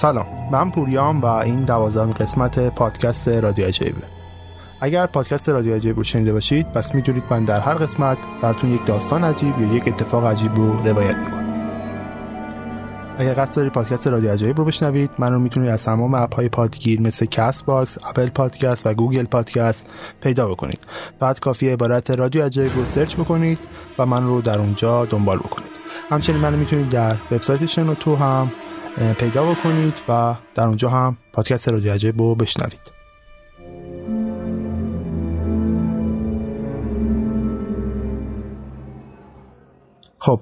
سلام من پوریام و این دوازدهمین قسمت پادکست رادیو عجایبه اگر پادکست رادیو عجایب رو شنیده باشید پس می‌دونید من در هر قسمت براتون یک داستان عجیب یا یک اتفاق عجیب رو روایت می‌کنم اگر قصد دارید پادکست رادیو عجایب رو بشنوید من رو می‌تونید از تمام app های پادگیر مثل Castbox، Apple Podcast و Google Podcast پیدا بکنید. بعد کافی عبارت رادیو عجایب رو search بکنید و من رو در اونجا دنبال بکنید. همچنین من می‌تونید در وبسایت شنوتو هم پیدا بکنید و در اونجا هم پادکست رادیو عجیب رو بشنوید. خب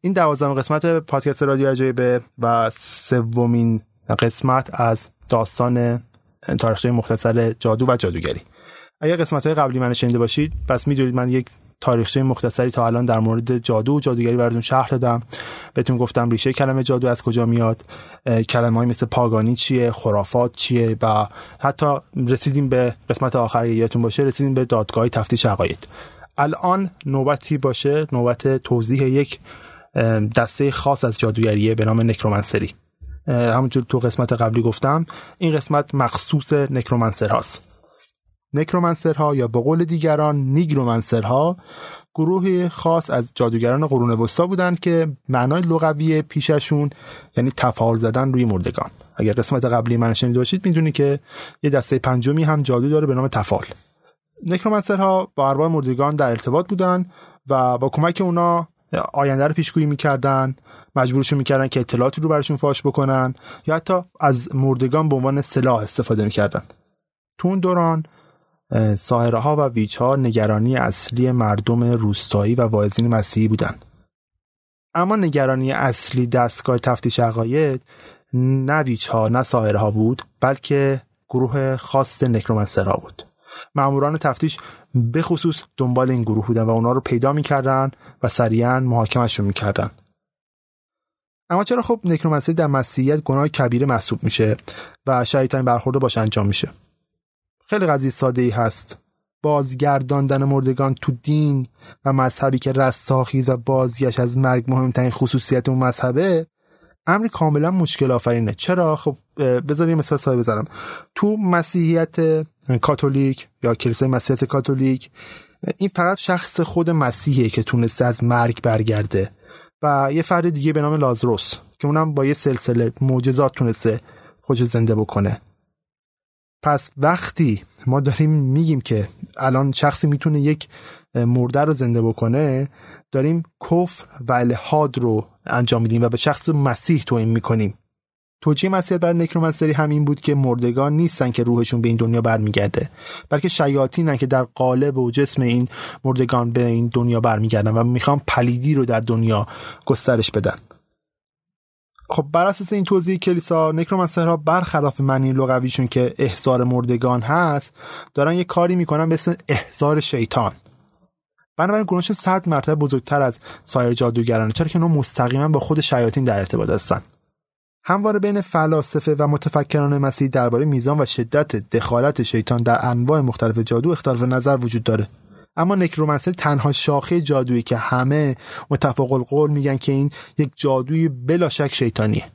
این دوازدهم قسمت پادکست رادیو عجیبه و سومین قسمت از داستان تاریخچه مختصر جادو و جادوگری. اگر قسمت های قبلی من شنیده باشید پس می‌دونید من یک تاریخچه مختصری تا الان در مورد جادو و جادوگری براتون شرح دادم. بهتون گفتم ریشه کلمه جادو از کجا میاد کلمه های مثل پاگانی چیه خرافات چیه و حتی رسیدیم به قسمت آخر یادتون باشه رسیدیم به دادگاه تفتیش عقاید. الان نوبتی باشه نوبت توضیح یک دسته خاص از جادوگریه به نام نکرومنسری همونجور تو قسمت قبلی گفتم این قسمت مخصوص نکرومنسر هاست. نکرومنسرها یا به قول دیگران نیگرومنسرها گروه خاص از جادوگران قرون وسطا بودند که معنای لغوی پیششون یعنی تفاعل زدن روی مردگان. اگر قسمت قبلی من شنیده باشید می‌دونی که یه دسته پنجمی هم جادو داره به نام تفاعل. نکرومنسرها با ارواح مردگان در ارتباط بودن و با کمک اونا آینده رو پیشگویی می‌کردن مجبورشون می‌کردن که اطلاعاتی رو براشون فاش بکنن یا حتی از مردگان به عنوان سلاح استفاده می‌کردن. تو اون دوران ساهره ها و ویچ ها نگرانی اصلی مردم روستایی و واعظین مسیحی بودند. اما نگرانی اصلی دستگاه تفتیش عقاید نه ویچ ها نه ساهره ها بود بلکه گروه خاص نکرومنسرها بود. ماموران تفتیش به خصوص دنبال این گروه بودن و اونا رو پیدا می‌کردن و سریعا محاکمشون می‌کردن. اما چرا خب نکرومنسری در مسیحیت گناه کبیره محسوب میشه و شهیدترین برخورده باش انجام میشه خیلی قضیه ساده ای هست. بازگرداندن مردگان تو دین و مذهبی که رستاخیز و بازگشت از مرگ مهمترین خصوصیت اون مذهبه امری کاملا مشکل آفرینه. چرا؟ خب بذار یه مثال ساده بزنم. تو مسیحیت کاتولیک یا کلیسای مسیحیت کاتولیک این فقط شخص خود مسیحیه که تونسته از مرگ برگرده و یه فرد دیگه به نام لازروس که اونم با یه سلسله معجزات تونسته خودش زنده بکنه. پس وقتی ما داریم میگیم که الان شخصی می‌تونه یک مرده رو زنده بکنه داریم کفر و الهاد رو انجام میدیم و به شخص مسیح توهین می‌کنیم. توجیه مسیحیت بر نکرومنسری همین بود که مردگان نیستن که روحشون به این دنیا برمیگرده بلکه شیاطینن که در قالب و جسم این مردگان به این دنیا برمیگردن و می‌خوان پلیدی رو در دنیا گسترش بدن. خب بر اساس این توضیح کلیسا نکرومنسرها برخلاف معنی لغویشون که احزار مردگان هست دارن یه کاری می‌کنن به اسم احزار شیطان. بنابراین گروهشون صد مرتبه بزرگتر از سایر جادوگرانه. چرا که اونا مستقیما با خود شیاطین در ارتباط هستن. همواره بین فلاسفه و متفکران مسیحی درباره میزان و شدت دخالت شیطان در انواع مختلف جادو اختلاف نظر وجود داره. اما نکرومنسر تنها شاخه جادویی که همه متفق القول میگن که این یک جادوی بلا شک شیطانیه.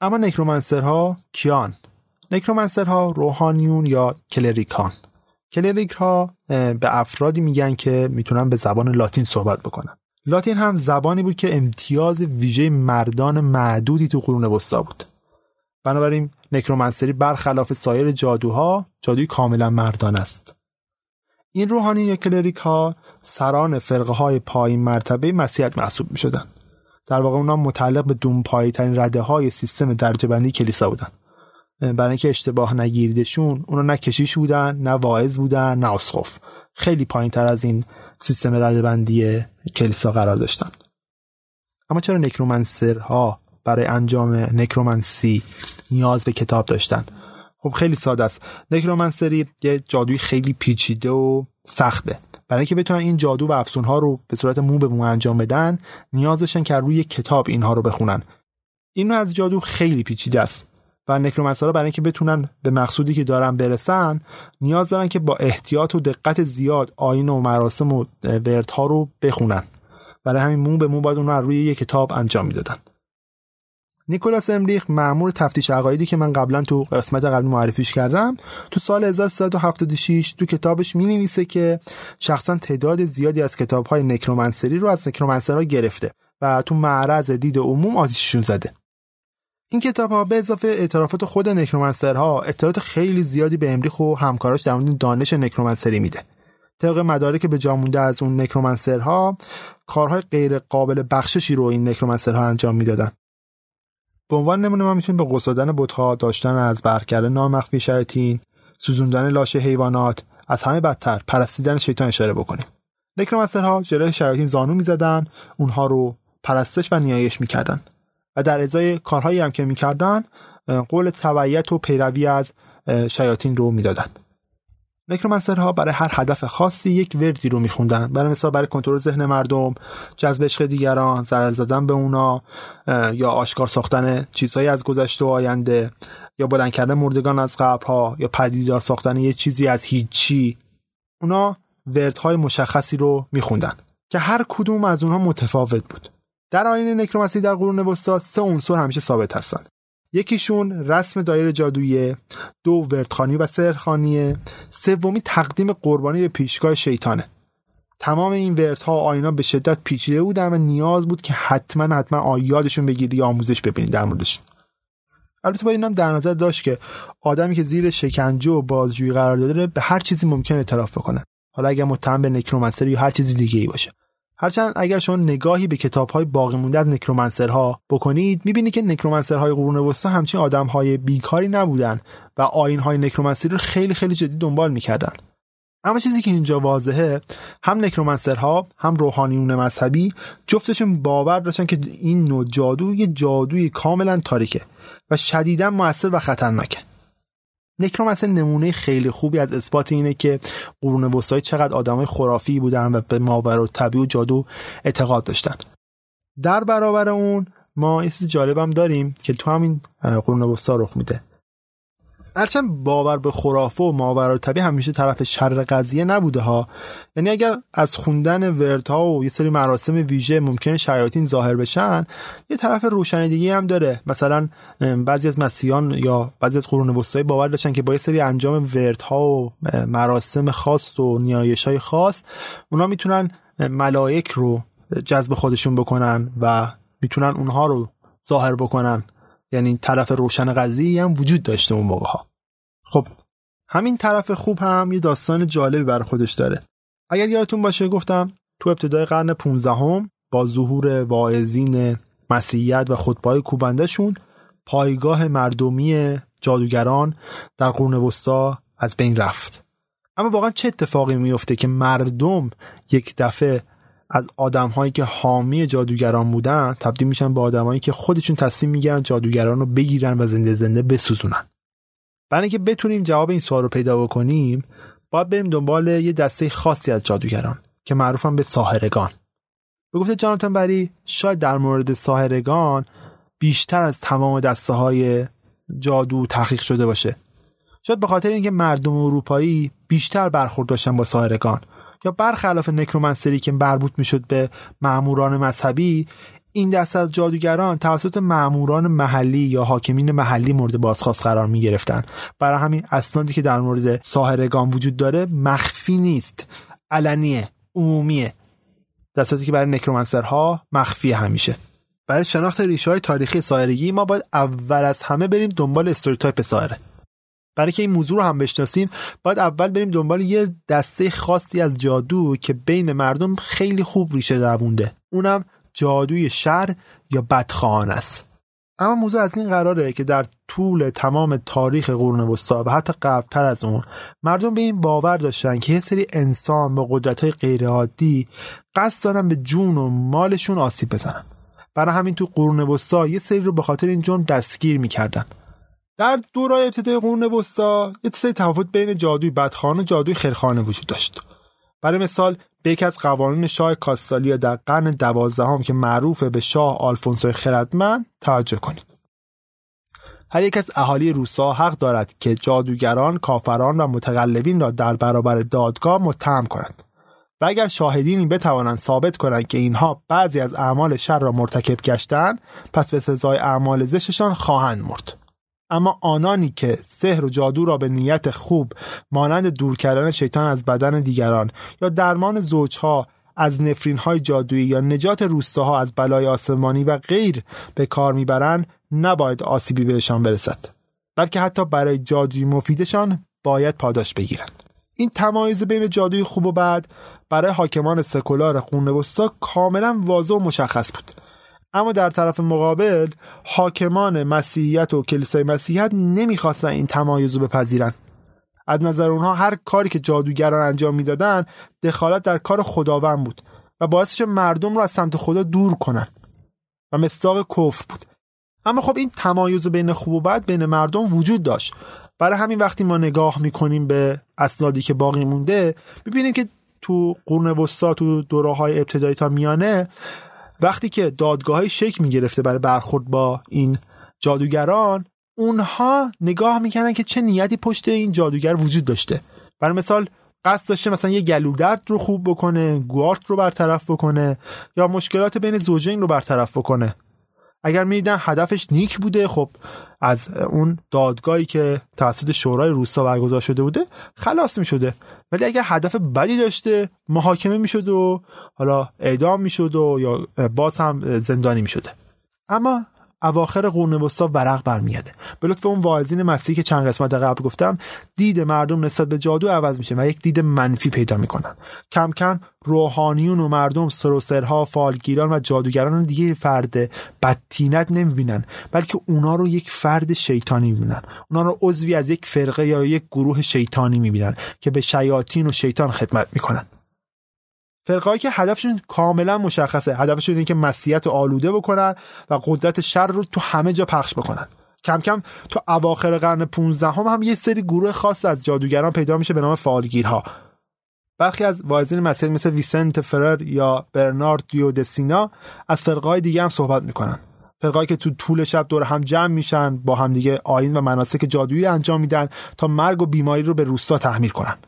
اما نکرومنسرها کیان؟ نکرومنسرها روحانیون یا کلریکان؟ کلریک ها به افرادی میگن که می‌تونن به زبان لاتین صحبت بکنن. لاتین هم زبانی بود که امتیاز ویژه مردان معدودی تو قرون وسطا بود. بنابراین نکرومنسری برخلاف سایر جادوها جادوی کاملا مردان است. این روحانی یا کلریک ها سران فرقه های پایین مرتبه مسیحیت محسوب می شدن. در واقع اونا متعلق به دون پایی ترین رده های سیستم درجه کلیسا بودن. برای اینکه اشتباه نگیریدشون اونا نه کشیش بودن نه واعظ بودن نه اسقف خیلی پایین تر از این سیستم رده بندی کلیسا قرار داشتن. اما چرا نکرومنسرها برای انجام نکرومنسی نیاز به کتاب داشتن؟ خب خیلی ساده است. نکرومنسری یه جادوی خیلی پیچیده و سخته. برای اینکه بتونن این جادو و افسون رو به صورت مو به مو انجام بدن نیاز داشتن که روی کتاب اینها رو بخونن. این از جادو خیلی پیچیده است و نکرومنسرها برای اینکه بتونن به مقصودی که دارن برسن نیاز دارن که با احتیاط و دقت زیاد آین و مراسم و وردها رو بخونن. برای همین مو به مو باید اون رو روی یک کتاب انجام می‌دادن. نیکولاس امریخ مأمور تفتیش عقایدی که من قبلا تو قسمت قبلی معرفیش کردم تو سال 1376 تو کتابش می نویسه که شخصا تعداد زیادی از کتاب های نکرومنسری رو از نکرومنسرها گرفته و تو معرض دید عموم آتیششون زده. این کتاب ها به اضافه اعترافات خود نکرومنسرها اطلاعات خیلی زیادی به امریخ و همکاراش در مورد دانش نکرومنسری میده. طبق مدارک به جامونده از اون نکرومنسرها کارهای غیر قابل بخششی رو این نکرومنسرها انجام می‌دادن. به عنوان نمونه ما می‌تونیم به بتها داشتن از برکرده نامخفی شیاطین سوزوندن لاشه حیوانات از همه بدتر پرستیدن شیطان اشاره بکنیم. نکرومنسرها جلوی شیاطین زانو می‌زدن اونها رو پرستش و نیایش می‌کردن. و در ازای کارهایی هم که می‌کردن قول تبعیت و پیروی از شیاطین رو می‌دادن. نکرومنسرها برای هر هدف خاصی یک وردی رو میخوندن. برای مثال برای کنترل ذهن مردم جذب عشق دیگران ضرر زدن به اونا یا آشکار ساختن چیزهایی از گذشته و آینده یا بلند کردن مردگان از قبرها یا پدیدار ساختن یه چیزی از هیچی. اونا وردهای مشخصی رو میخوندن که هر کدوم از اونها متفاوت بود. در آین نکرومنسی در قرون وسطا سه عنصر همیشه ثابت هستن یکیشون رسم دایر جادویی دو وردخانی و سرخانیه. سومی تقدیم قربانی به پیشگاه شیطانه. تمام این وردها و آینا به شدت پیچیده بودن و نیاز بود که حتما حتما آیادشون بگیری یا آموزش ببینید در موردش. البته باید اینم در نظر داشت که آدمی که زیر شکنجه و بازجویی قرار داره به هر چیزی ممکن اعتراف بکنه. حالا اگر متهم به نکرومنسری یا هر چیزی دیگه ای باشه. هرچند اگر شما نگاهی به کتاب های باقی مونده از نکرومنسرها بکنید می‌بینید که نکرومنسرهای قرون وسطا همچین آدم های بیکاری نبودن و آین های نکرومنسری رو خیلی خیلی جدی دنبال می‌کردن. اما چیزی که اینجا واضحه هم نکرومنسرها هم روحانیون مذهبی جفتشون باور داشتن که این نوع جادو یه جادوی کاملا تاریکه و شدیدا موثر و خطرناکه. نکرومنسر نمونه خیلی خوبی از اثبات اینه که قرون وسطایی چقدر آدمای خرافی بودن و به ماور و طبیع و جادو اعتقاد داشتن. در برابر اون ما یه چیز جالبم داریم که تو همین قرون وسطا رخ میده. هرچند باور به خرافه و ماورا طبیع همیشه طرف شر قضیه نبوده ها. یعنی اگر از خوندن وردها و یه سری مراسم ویژه ممکنه شیاطین ظاهر بشن یه طرف روشنیدگی هم داره. مثلا بعضی از مسیحیان یا بعضی از قرون وسطایی باور داشتن که با یه سری انجام وردها و مراسم خاص و نیایش های خاص اونا می‌تونن ملائک رو جذب خودشون بکنن و می‌تونن اونها رو ظاهر بکنن. یعنی طرف روشن قضیه هم وجود داشته اون موقع ها خب همین طرف خوب هم یه داستان جالبی برای خودش داره. اگر یادتون باشه گفتم تو ابتدای قرن 15 هم با ظهور واعظین مسیحیت و خطبای کوبندشون پایگاه مردمی جادوگران در قرون وسطا از بین رفت. اما واقعا چه اتفاقی میفته که مردم یک دفعه از آدم هایی که حامی جادوگران بودن تبدیل میشن به آدمایی که خودشون تصمیم می‌گیرن جادوگران رو بگیرن و زنده زنده بسوزونن. برای اینکه بتونیم جواب این سوال رو پیدا بکنیم باید بریم دنبال یه دسته خاصی از جادوگران که معروفن به ساهرگان. به گفته جاناتان بری شاید در مورد ساهرگان بیشتر از تمام دسته های جادو تحقیق شده باشه. شاید به خاطر اینکه مردم اروپایی بیشتر برخورد داشتن با ساهرگان. یا برخلاف نکرومنسری که مربوط می‌شد به معموران مذهبی این دست از جادوگران توسط معموران محلی یا حاکمین محلی مورد بازخواست قرار می گرفتن برای همین اسنادی که در مورد ساهرگان وجود داره مخفی نیست. علنیه عمومیه صورتی که برای نکرومنسرها مخفی همیشه. برای شناخت ریشه های تاریخی ساحرگی ما باید اول از همه بریم دنبال stereotype ساحره برای اینکه این موضوع رو هم بشناسیم باید اول بریم دنبال یه دسته خاصی از جادو که بین مردم خیلی خوب ریشه دوونده اونم جادوی شر یا بدخواهانه است. اما موضوع از این قراره که در طول تمام تاریخ قرون وسطا و حتی قبلتر از اون مردم به این باور داشتن که یه سری انسان با قدرت های غیرعادی قصد دارن به جون و مالشون آسیب بزنن. برای همین تو قرون وسطا یه سری رو به خاطر این جون دستگیر می‌کردن. در دورای ابتدای قرون وسطا یه سری تفاوت بین جادوی بدخانه و جادوی خیرخانه وجود داشت. برای مثال به یکی از قوانین شاه کاستالیا در قرن دوازدهم که معروف به شاه آلفونسو خردمند توجه کنید. هر یک از اهالی روسا حق دارد که جادوگران، کافران و متقلبین را در برابر دادگاه متهم کنند. و اگر شاهدینی بتوانند ثابت کنند که اینها بعضی از اعمال شر را مرتکب گشتند پس به سزای اعمال زشتشان خواهند مرد. اما آنانی که سحر و جادو را به نیت خوب مانند دور کردن شیطان از بدن دیگران یا درمان زوجها از نفرین های جادویی یا نجات روستاها از بلای آسمانی و غیر به کار می‌برند نباید آسیبی بهشان برسد بلکه حتی برای جادوی مفیدشان باید پاداش بگیرند. این تمایز بین جادوی خوب و بد برای حاکمان سکولار خون وسطا کاملا واضح و مشخص بود. اما در طرف مقابل حاکمان مسیحیت و کلیسای مسیحیت نمی‌خواستن این تمایز رو بپذیرن. از نظر اونها هر کاری که جادوگران انجام می‌دادن دخالت در کار خداوند بود و باعث مردم رو از سمت خدا دور کنن و مستاق کفر بود. اما خب این تمایز بین خوب و بد بین مردم وجود داشت. برای همین وقتی ما نگاه می‌کنیم به اسنادی که باقی مونده ببینیم که تو قرن وسطا تو دوره های ابتدایی تا میانه وقتی که دادگاه های شکل می‌گرفته برای برخورد با این جادوگران اونها نگاه می‌کنن که چه نیتی پشت این جادوگر وجود داشته. برای مثال قصد داشته مثلا یه گلودرد رو خوب بکنه گوارت رو برطرف بکنه یا مشکلات بین زوجین رو برطرف بکنه. اگر می‌دیدن هدفش نیک بوده خب از اون دادگاهی که توسط شورای روستا برگزار شده بوده خلاص می شده ولی اگر هدف بدی داشته محاکمه می شد و حالا اعدام می شد و یا باز هم زندانی می شده اما اواخر قرون وسطا ورق برمیاده به لطف اون واعظین مسیحی که چند قسمت قبل گفتم دید مردم نسبت به جادو عوض میشه و یک دید منفی پیدا می‌کنن. کم کم روحانیون و مردم سروسرها فالگیران و جادوگران دیگه فرد بدتینت نمی‌بینن بلکه اونا رو یک فرد شیطانی می‌بینن. اونا رو عضوی از یک فرقه یا یک گروه شیطانی می‌بینن که به شیاطین و شیطان خدمت می‌کنن. فرقایی که هدفشون کاملا مشخصه. هدفشون اینه که مسیحیت آلوده بکنن و قدرت شر رو تو همه جا پخش بکنن. کم کم تو اواخر قرن 15 هم, هم یه سری گروه خاص از جادوگران پیدا میشه به نام فالگیرها. برخی از واعظین مسیحی مثل ویسنت فرر یا برنارد دیودسینا از فرقای دیگه هم صحبت می‌کنن. فرقایی که تو طول شب دور هم جمع میشن با هم دیگه آین و مناسک جادویی انجام میدن تا مرگ و بیماری رو به روستا تحمیل کنن.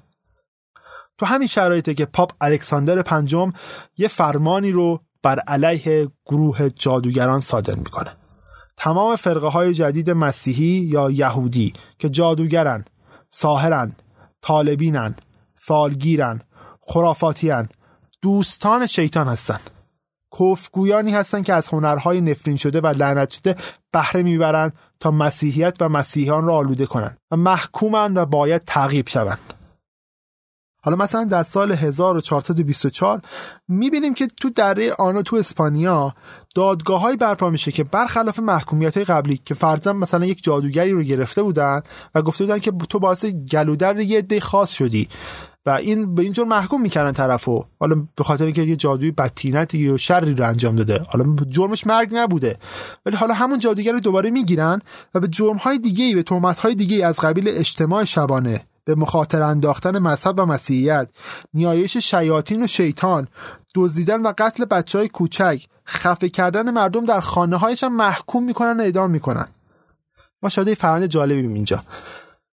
تو همین شرایطه که پاپ الکساندر پنجم یه فرمانی رو بر علیه گروه جادوگران صادر می‌کنه. تمام فرقه های جدید مسیحی یا یهودی که جادوگرن، ساهرن، طالبینن، فالگیرن، خرافاتیان، دوستان شیطان هستن کفگویانی هستن که از هنرهای نفرین شده و لعنت شده بهره می‌برند تا مسیحیت و مسیحیان را آلوده کنند و محکومن و باید تعقیب شوند. حالا مثلا در سال 1424 می‌بینیم که تو دره آنا تو اسپانیا دادگاه های برپا میشه که برخلاف محکومیت های قبلی که فرضاً مثلا یک جادوگری رو گرفته بودن و گفته بودن که تو باعث گلودر یه عده خاص شدی و این به اینجور محکوم می‌کنن طرفو. حالا به خاطر اینکه یه جادوی بدتینتی و شری رو انجام داده. حالا جرمش مرگ نبوده. ولی حالا همون جادوگر رو دوباره می‌گیرن و به جرم های دیگه به تهمت های دیگه از قبیل اجتماع شبانه به مخاطر انداختن مذهب و مسیحیت نیایش شیاطین و شیطان دزدیدن و قتل بچه های کوچک خفه کردن مردم در خانه هایشان محکوم می‌کنن و اعدام می‌کنن. ما فرند جالبی اینجا.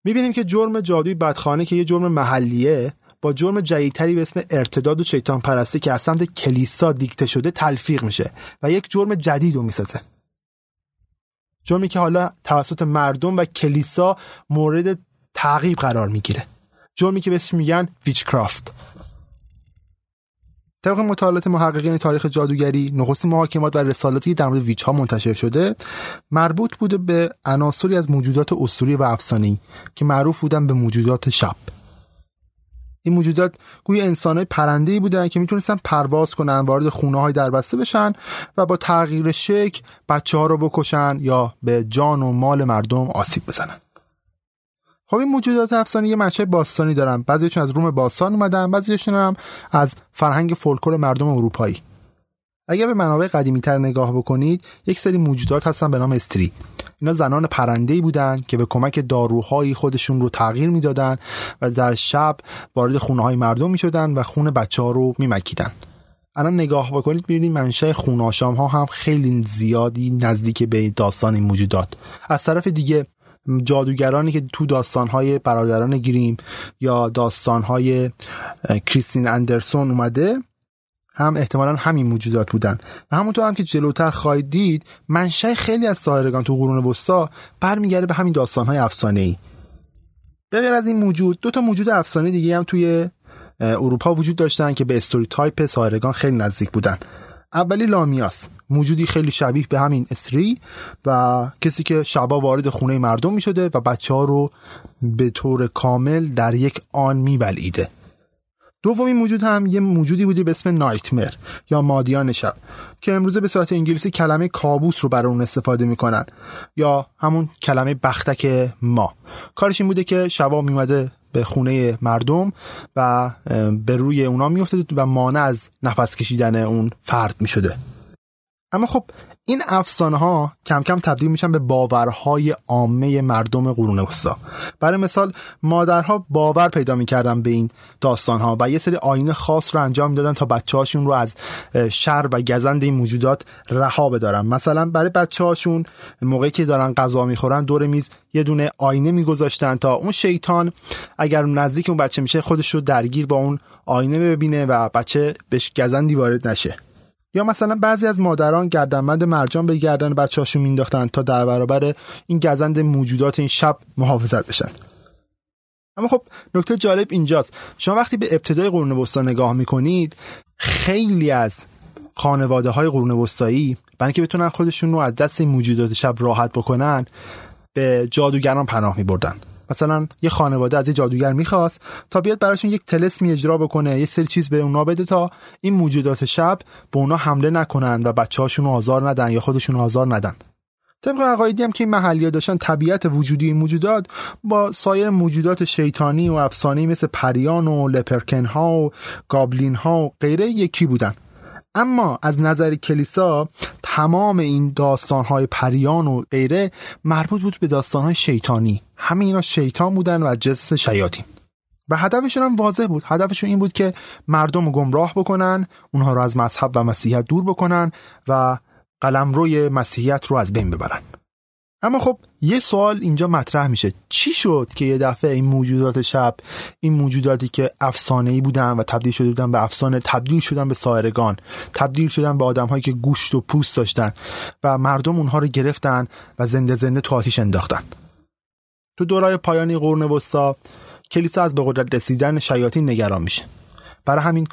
می‌بینیم که جرم جادوی بدخانه که یه جرم محلیه با جرم جدیدتری به اسم ارتداد و شیطان پرستی که از سمت کلیسا دیکته شده تلفیق میشه و یک جرم جدید رو می‌سازه. جرمی که حالا توسط مردم و کلیسا مورد تعقیب قرار می‌گیره. جرمی که بهش میگن ویچکرافت طبق مطالعات محققین تاریخ جادوگری نخستین محاکمات و رسالاتی در مورد ویچ ها منتشر شده مربوط بوده به عناصری از موجودات اسطوری و افسانه‌ای که معروف بودن به موجودات شب. این موجودات گوی انسانهای پرنده ای بودن که می‌تونستن پرواز کنن وارد خونه های دربسته بشن و با تغییر شکل بچه ها رو بکشن یا به جان و مال مردم آسیب بزنن. خب این موجودات افسانه یه منشأ باستانی دارن. بعضیشون از روم باستان اومدن بعضیشون هم از فرهنگ فولکلور مردم اروپایی. اگر به منابع قدیمی تر نگاه بکنید یک سری موجودات هستن به نام استری. اینا زنان پرنده بودن که به کمک داروهایی خودشون رو تغییر می‌دادن و در شب وارد خونه های مردم می شدن و خون بچه ها رو می مکیدن. الان نگاه بکنید ببینید منشأ خوناشام ها هم خیلی زیادی نزدیک به داستان این موجودات. از طرف دیگه جادوگرانی که تو داستانهای برادران گریم یا داستانهای کریستین اندرسون اومده هم احتمالا همین موجودات بودن. و همونطور هم که جلوتر خواهید دید منشأ خیلی از ساحرگان تو قرون وسطا برمیگرده به همین داستانهای افسانه ای به غیر از این موجود دو تا موجود افسانه‌ای دیگه هم توی اروپا وجود داشتن که به stereotype ساحرگان خیلی نزدیک بودن. اولی لامیاس. موجودی خیلی شبیه به همین استریکسی که شبا وارد خونه مردم می شده و بچه ها رو به طور کامل در یک آن می بلعیده دومین موجود هم یه موجودی بودی به اسم نایتمر یا مادیان شب که امروزه به صورت انگلیسی کلمه کابوس رو برای اون استفاده می‌کنن یا همون کلمه بختک ما. کارش این بوده که شبا میمده به خونه مردم و به روی اونا میافتاد و مانع از نفس کشیدن اون فرد می‌شده. اما خب این افسانه ها کم کم تبدیل میشن به باورهای عامه مردم قرون وسطا. برای مثال مادرها باور پیدا می‌کردن به این داستان ها و یه سری آینه خاص رو انجام می‌دادن تا بچه هاشون رو از شر و گزند این موجودات رها بدارن. مثلا برای بچه هاشون موقعی که دارن غذا می‌خورن دور میز یه دونه آینه میگذاشتن تا اون شیطان اگر نزدیک اون بچه میشه خودش رو درگیر با اون آینه ببینه و بچه بهش گزندی وارد نشه. یا مثلا بعضی از مادران گردنبند مرجان به گردن بچه‌هاشون مینداختن تا در برابر این گزند موجودات این شب محافظت بشن. اما خب نکته جالب اینجاست. شما وقتی به ابتدای قرون وسطا نگاه می‌کنید خیلی از خانواده های قرون وسطایی برای اینکه بتونن خودشون رو از دست این موجودات شب راحت بکنن به جادوگران پناه میبردن. مثلا یه خانواده از یه جادوگر می‌خواست تا بیاد براشون یک تلسمی اجرا بکنه یه سری چیز به اونا بده تا این موجودات شب به اونا حمله نکنن و بچه هاشون آزار ندن یا خودشون آزار ندن. طبق عقایدی هم که این محلی داشتن طبیعت وجودی این موجودات با سایر موجودات شیطانی و افسانه‌ای مثل پریان و لپرکن ها و گابلین ها و غیره یکی بودن. اما از نظر کلیسا تمام این داستانهای پریان و غیره مربوط بود به داستانهای شیطانی. همه اینا شیطان بودن و جنس شیاطین. و هدفشون هم واضح بود. هدفشون این بود که مردم رو گمراه بکنن اونها رو از مذهب و مسیحیت دور بکنن و قلمروی مسیحیت رو از بین ببرن. اما خب یه سوال اینجا مطرح میشه. چی شد که یه دفعه این موجودات شب این موجوداتی که افسانه ای بودن و تبدیل شده بودن به افسانه تبدیل شدن به سایرگان تبدیل شدن به آدم هایی که گوشت و پوست داشتن و مردم اونها رو گرفتن و زنده زنده تو آتیش انداختن. تو دورای پایانی قرون وسطا کلیسا از به قدرت رسیدن شیاطین نگران میشه. برای همین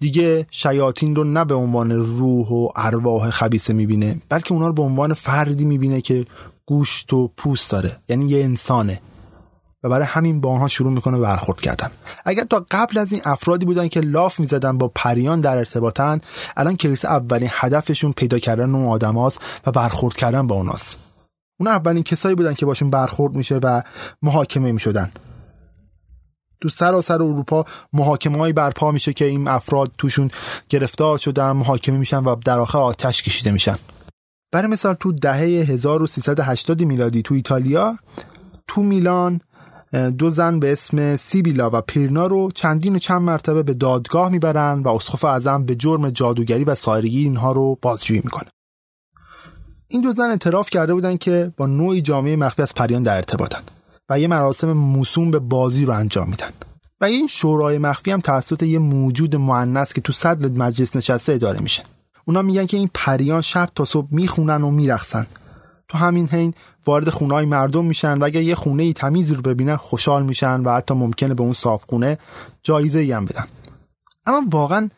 دیگه شیاطین رو نه به عنوان روح و ارواح خبیسه می‌بینه بلکه اونا رو به عنوان فردی می‌بینه که گوشت و پوست داره. یعنی یه انسانه. و برای همین با آنها شروع می‌کنه برخورد کردن. اگر تا قبل از این افرادی بودن که لاف می‌زدن با پریان در ارتباطن الان کلیسا اولین هدفشون پیدا کردن اون آدماست و برخورد کردن با اوناست. اون اولین کسایی بودن که باشون برخورد میشه و محاکمه می‌شدن. تو سراسر اروپا محاکمه برپا میشه که این افراد توشون گرفتار شدن محاکمه میشن و در آخر آتش کشیده میشن. برای مثال تو دهه 1380 میلادی تو ایتالیا تو میلان دو زن به اسم سیبیلا و پیرنا رو چندین و چند مرتبه به دادگاه می‌برن و اسقف اعظم به جرم جادوگری و سایرگی اینها رو بازجویی می‌کنه. این دو زن اعتراف کرده بودن که با نوعی جامعه مخفی از پریان در ارتباطن و یه مراسم موسوم به بازی رو انجام میدن. و این شورای مخفی هم توسط یه موجود معنس که تو صدر مجلس نشسته اداره میشه. اونا میگن که این پریان شب تا صبح می‌خونن و میرخصن. تو همین حین وارد خونه های مردم میشن و اگر یه خونه ای تمیز رو ببینن خوشحال میشن و حتی ممکنه به اون صاحب خونه جایزه ای هم بدن. اما واقعا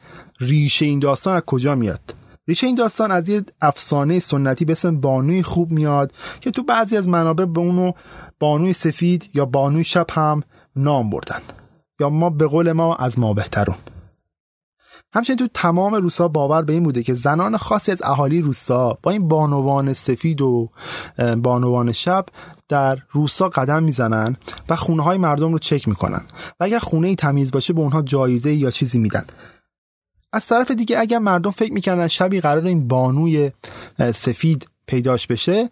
ریشه این داستان از کجا میاد؟ ریشه این داستان از یه افسانه سنتی به اسم بانوی خوب میاد که تو بعضی از منابع به اونو بانوی سفید یا بانوی شب هم نام بردن. یا ما به قول ما از ما بهترون. همچنین تو تمام روسا باور به این بوده که زنان خاصی از اهالی روسا با این بانوان سفید و بانوان شب در روسا قدم می‌زنن و خونه های مردم رو چک می‌کنن. و اگر خونه ای تمیز باشه به اونها جایزه یا چیزی میدن. از طرف دیگه اگر مردم فکر می‌کنن شبی قرار این بانوی سفید پیداش بشه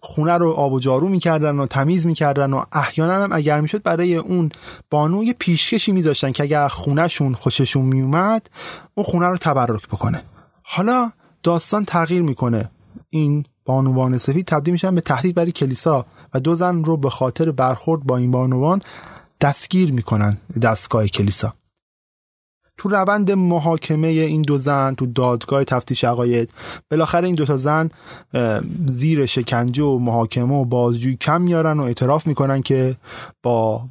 خونه رو آب و جارو می‌کردن و تمیز می‌کردن و احیانا هم اگر می‌شد برای اون بانو یه پیشکشی میذاشتن که اگر خونهشون خوششون میومد اون خونه رو تبرک بکنه. حالا داستان تغییر می‌کنه. این بانوان سفید تبدیل میشن به تهدید برای کلیسا و دو زن رو به خاطر برخورد با این بانوان دستگیر می‌کنن دستگاه کلیسا. تو روند محاکمه این دو زن تو دادگاه تفتیش عقاید بالاخره این دو تا زن زیر شکنجه و محاکمه و بازجویی کم میارن و اعتراف می‌کنن که با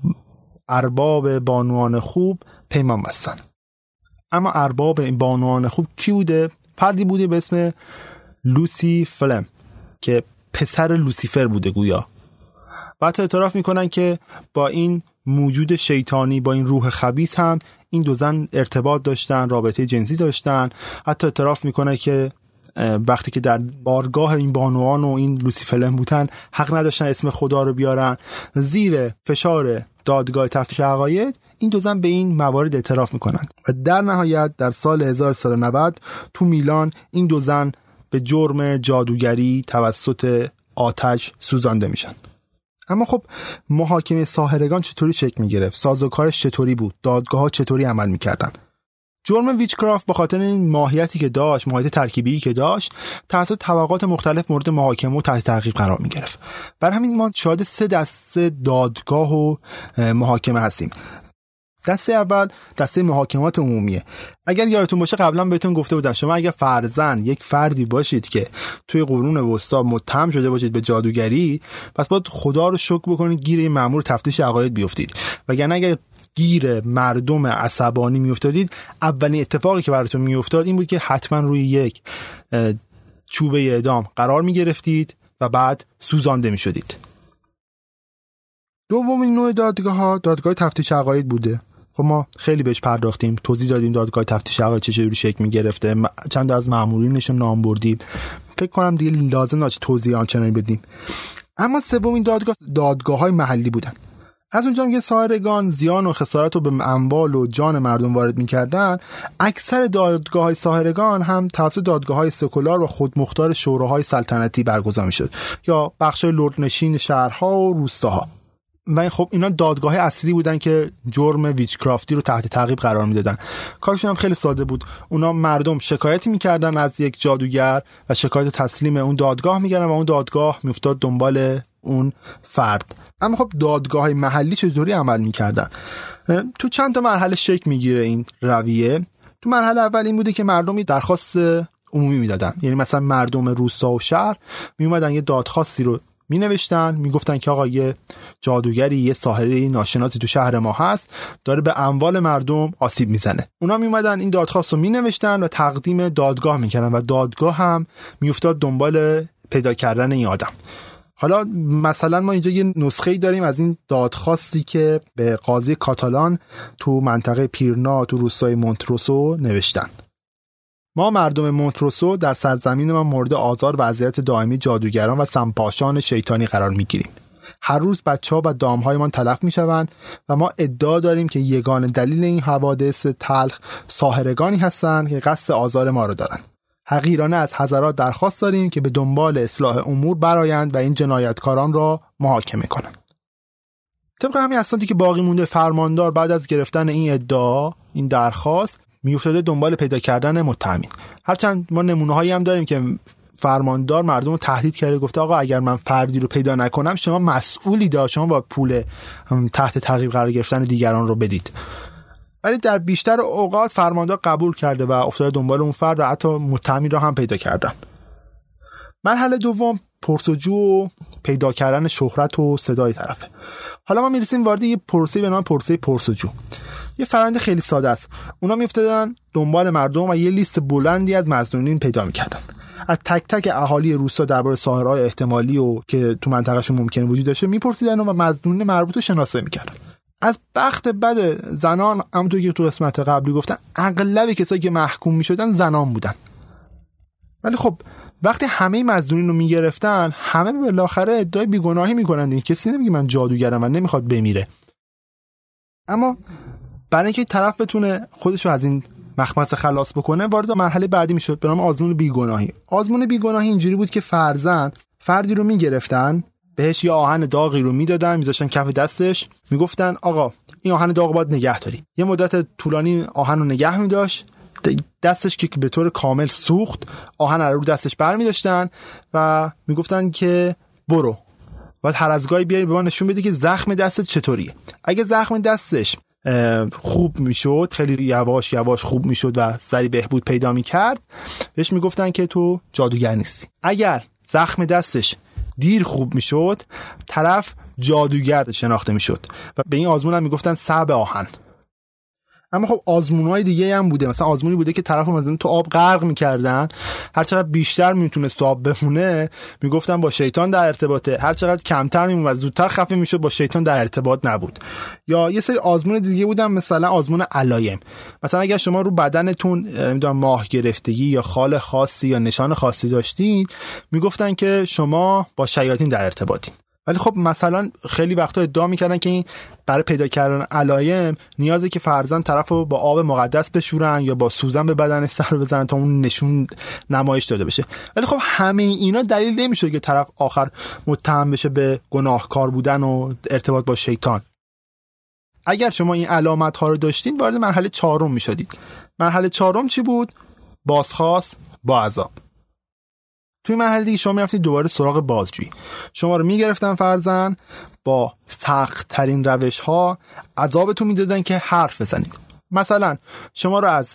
ارباب بانوان خوب پیمان بستن. اما ارباب بانوان خوب کی بوده؟ فردی بوده به اسم لوسی فلم که پسر لوسیفر بوده گویا. و اعتراف می‌کنن که با این موجود شیطانی با این روح خبیس هم این دو زن ارتباط داشتن رابطه جنسی داشتن. حتی اعتراف می‌کنه که وقتی که در بارگاه این بانوان و این لوسیفلم بودن حق نداشتن اسم خدا رو بیارن. زیر فشار دادگاه تفتیش عقاید این دو زن به این موارد اعتراف می‌کنن. و در نهایت در سال 1390 تو میلان این دو زن به جرم جادوگری توسط آتش سوزانده میشن. اما خب محاکمه ساهرگان چطوری شکل می گرفت سازوکارش چطوری بود؟ دادگاه ها چطوری عمل می‌کردن؟ جرم ویچکرافت به خاطر این ماهیتی که داشت ماهیت ترکیبی که داشت توسط طبقات مختلف مورد محاکمه و تحت تعقیب قرار می گرفت بر همین ما شاهد سه دسته دادگاه و محاکمه هستیم. دسته اول دسته محاکمات عمومیه. اگر یادتون باشه قبلا بهتون گفته بودم شما اگر فرزن یک فردی باشید که توی قرون وسطا متهم شده باشید به جادوگری پس باید خدا رو شکر بکنید گیر این مامور تفتیش عقاید بیفتید. وگرنه اگر گیر مردم عصبانی میافتادید اولین اتفاقی که براتون میافتاد این بود که حتما روی یک چوبه اعدام قرار می گرفتید و بعد سوزانده می شدید دومین نوع دادگاه ها دادگاه تفتیش عقاید بوده. خب ما خیلی بهش پرداختیم توضیح دادیم دادگاه تفتیش عقاید چجوری شکل می‌گرفته چند از مامورینش نام بردیم. فکر کنم دیگه لازم ناچه توضیح آنچنانی بدیم. اما سومین دادگاه دادگاه های محلی بودن. از اونجا که ساهرگان زیان و خسارت رو به اموال و جان مردم وارد می‌کردن. اکثر دادگاه های ساهرگان هم توسط دادگاه های سکولار و خودمختار شوراهای سلطنتی برگزار می‌شد. یا بخش لردنشین شهرها و روستاها. و خب اینا دادگاه اصلی بودن که جرم ویچکرافتی رو تحت تعقیب قرار می‌دادن. کارشون هم خیلی ساده بود. اونا مردم شکایتی می‌کردن از یک جادوگر و شکایت تسلیم اون دادگاه میگردن و اون دادگاه میافتاد دنبال اون فرد. اما خب دادگاه محلی چطوری عمل می‌کردن؟ تو چند تا مرحله شکل می‌گیره این رویه. تو مرحله اول این بوده که مردمی درخواست عمومی می‌دادن. یعنی مثلا مردم روستا و شهر می یه دادخواستی رو می نوشتن می گفتن که آقا یه جادوگری یه ساحره ناشناسی تو شهر ما هست داره به اموال مردم آسیب می‌زنه. اونا می اومدن این دادخواست رو می نوشتن و تقدیم دادگاه می‌کردن و دادگاه هم میافتاد دنبال پیدا کردن این آدم. حالا مثلا ما اینجا یه نسخه ای داریم از این دادخواستی که به قاضی کاتالان تو منطقه پیرنا تو روستای مونتروسو نوشتن. ما مردم مونتروسو در سرزمین ما مورد آزار و اذیت دائمی جادوگران و سمپاشان شیطانی قرار می‌گیریم هر روز بچه ها و دامهایمان تلف می شوند و ما ادعا داریم که یگان دلیل این حوادث تلخ ساهرگانی هستند که قصد آزار ما رو دارند. حقیرانه از حضرات درخواست داریم که به دنبال اصلاح امور برایند و این جنایتکاران را محاکمه کنند. طبق همین اسنادی که باقی مونده فرماندار بعد از گرفتن این ادعا این درخواست میافتاده دنبال پیدا کردن متهمین. هرچند ما نمونه هایی هم داریم که فرماندار مردم رو تهدید کرده گفته آقا اگر من فردی رو پیدا نکنم شما مسئولی دار شما با پول تحت تعقیب قرار گرفتن دیگران رو بدید. ولی در بیشتر اوقات فرماندار قبول کرده و افتاده دنبال اون فرد و حتی متهمی رو هم پیدا کردن. مرحله دوم پرسجو و پیدا کردن شهرت و صدای طرفه. حالا ما می‌رسیم وارد یه پروسه به نام پروسه پرسجو. یه فرآیند خیلی ساده است. اونا میافتادن دنبال مردم و یه لیست بلندی از مظنونین پیدا می‌کردن. از تک تک اهالی روستا درباره ساحرهای احتمالی و که تو منطقهشون ممکنه وجود داشته میپرسیدن و مظنون مربوط رو شناسایی می‌کردن. از بخت بد زنان همونطور که تو قسمت قبلی گفتن اغلب کسایی که محکوم می‌شدن زنان بودن. ولی خب وقتی همه مزدونین رو می‌گرفتن همه بالاخره ادعای بیگناهی می‌کنن دیگه. کسی نمیگه من جادوگرم و نمی‌خواد بمیره. اما برای اینکه طرف بتونه خودش رو از این مخمس خلاص بکنه وارد مرحله بعدی می‌شد به نام آزمون بیگناهی. آزمون بیگناهی اینجوری بود که فرزن فردی رو می‌گرفتن بهش یه آهن داغی رو می‌دادن میذاشتن کف دستش می‌گفتن آقا این آهن داغ باید نگه داری. یه مدت طولانی آهن رو نگه میداشت دستش که به طور کامل سوخت آهن رو دستش بر داشتن و می‌گفتن که برو. و هر از گاهی بیای به ما نشون بده که زخم دستت چطوریه. اگه زخم دستش خوب می‌شد خیلی یواش یواش خوب می‌شد و سری بهبود پیدا می‌کرد. بهش می‌گفتن که تو جادوگر نیستی. اگر زخم دستش دیر خوب می‌شد طرف جادوگر شناخته می‌شد. و به این آزمون هم می‌گفتن سب آهن. اما خب آزمون های دیگه هم بوده. مثلا آزمونی بوده که طرف مثلا تو آب غرق می‌کردن. هر چقدر بیشتر می‌تونست تو آب بمونه می‌گفتن با شیطان در ارتباطه. هر چقدر کمتر میمون و زودتر خفه می‌شد با شیطان در ارتباط نبود. یا یه سری آزمون دیگه بودن مثلا آزمون علایم مثلا اگر شما رو بدنتون نمی‌دونم ماه گرفتگی یا خال خاصی یا نشان خاصی داشتید می‌گفتن که شما با شیاطین در ارتباطین. ولی خب مثلا خیلی وقتا ادعا می‌کردن که این برای پیدا کردن علایم نیازه که فرزن طرف رو با آب مقدس بشورن یا با سوزن به بدن سر بزنن تا اون نشون نمایش داده بشه. ولی خب همه اینا دلیل نمیشه که طرف آخر متهم بشه به گناهکار بودن و ارتباط با شیطان. اگر شما این علامت ها رو داشتین وارد مرحله چهارم می‌شدید. مرحله چهارم چی بود؟ بازخواست با عذاب. توی مرحله دیگه شما می‌رفتید دوباره سراغ بازجویی. شما رو می‌گرفتن فرزن با سخت ترین روش ها عذابتون می‌دادن که حرف بزنید. مثلا شما رو از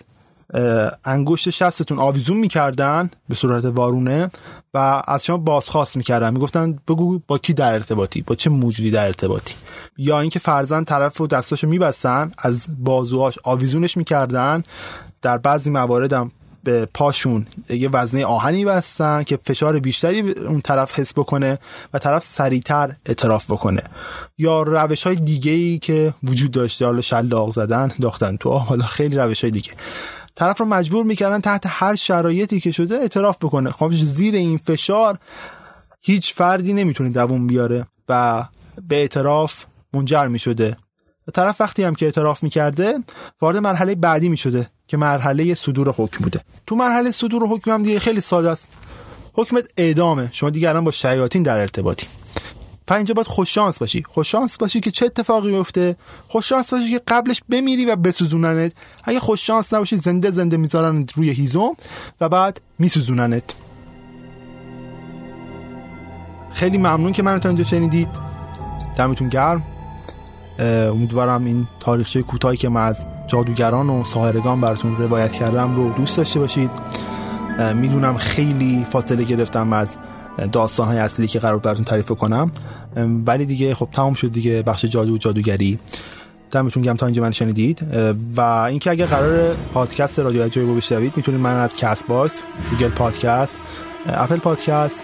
انگشت شستتون آویزون می‌کردن به صورت وارونه و از شما بازخواست می‌کردن. می‌گفتن بگو با کی در ارتباطی؟ با چه موجودی در ارتباطی؟ یا اینکه فرزن طرف و دستاشو میبستن از بازوهاش آویزونش می‌کردن. در بعضی موارد به پاشون. یه وزنه آهنی بستن که فشار بیشتری اون طرف حس بکنه و طرف سریعتر اعتراف بکنه. یا روش های دیگه ای که وجود داشته حالا شلاق زدن داختن تو حالا خیلی روش های دیگه. طرف رو مجبور می‌کردن تحت هر شرایطی که شده اعتراف بکنه. خب زیر این فشار هیچ فردی نمی‌تونه دووم بیاره و به اعتراف منجر می‌شده. طرف وقتی هم که اعتراف می‌کرده وارد مرحله بعدی می‌شده. که مرحله صدور حکم بوده. تو مرحله صدور حکم هم دیگه خیلی ساده است. حکمت اعدامه. شما دیگه الان با شیاطین در ارتباطی. پس اینجا باید خوششانس باشی. خوششانس باشی که چه اتفاقی میفته. خوششانس باشی که قبلش بمیری و بسوزوننت. اگه خوششانس نباشی زنده زنده می‌ذارن روی هیزم و بعد میسوزوننت. خیلی ممنون که منو تا اینجا شنیدید. دمتون گرم. امیدوارم این تاریخچه کوتاهی که من از جادوگران و ساهرگان براتون روایت کردم رو دوست داشته باشید. می‌دونم خیلی فاصله گرفتم از داستان های اصلی که قراره براتون تعریف کنم. ولی دیگه خب تمام شد دیگه بخش جادو و جادوگری. دمتون گرم تا اینجا منو شنیدید. و اینکه اگر قراره پادکست رادیو عجایب رو بشنوید می‌تونید من از Castbox Google Podcast Apple Podcast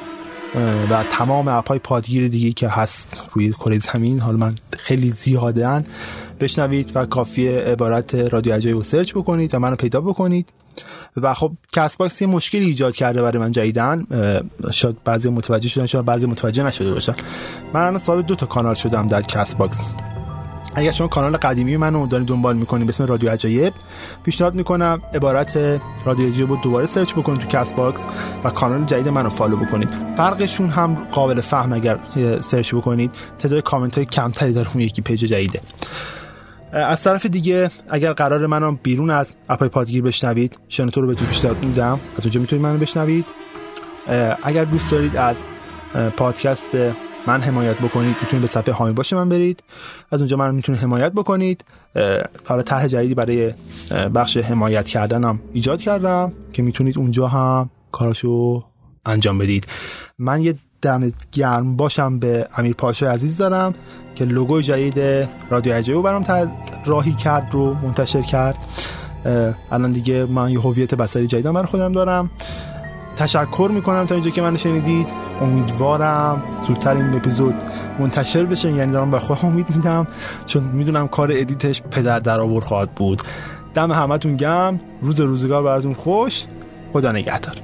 و تمام app ای پادگیر دیگه که هست روی کره زمین حالا من خیلی زیادن بشنوید و کافی عبارت رادیو عجایب رو search بکنید و منو پیدا بکنید. و خب Castbox یه مشکلی ایجاد کرده برای من جدیدن شاید بعضی متوجه شدن شاید بعضی متوجه نشده باشن. من الان صاحب دو تا کانال شدم در Castbox. اگر شما کانال قدیمی منو دارید دنبال می‌کنید به اسم رادیو عجایب پیشنهاد می‌کنم عبارت رادیو عجایب رو دوباره search بکنید تو Castbox و کانال جدید منو follow بکنید. فرقشون هم قابل فهمه اگر search بکنید. تعداد کامنت های کمتری داره اون یکی page جدیده. از طرف دیگه اگر قرار منم بیرون از اپای پادگیر بشنوید شنوتو رو بهتون پیشنهاد میدم. از اونجا می‌تونید منو بشنوید. اگر دوست دارید از پادکست من حمایت بکنید می‌تونید به صفحه هامی باشه من برید. از اونجا من می‌تونید حمایت بکنید. حالا طرح جدیدی برای بخش حمایت کردنم ایجاد کردم که می‌تونید اونجا هم کاراشو انجام بدید. من یه دمت گرم باشم به امیر پاشا عزیز دارم که لوگوی جدید رادیو عجیبو برام راهی کرد رو منتشر کرد. الان دیگه من یه هویت بصری جدیدم برای خودم دارم. تشکر می‌کنم تا اینجا که من شنیدید. امیدوارم زودتر این اپیزود منتشر بشه یعنی دارم به خودم امید میدم چون می‌دونم کار ادیتش پدر در آور خواهد بود. دم همتون گم روز روزگار براتون خوش. خدا نگهدار.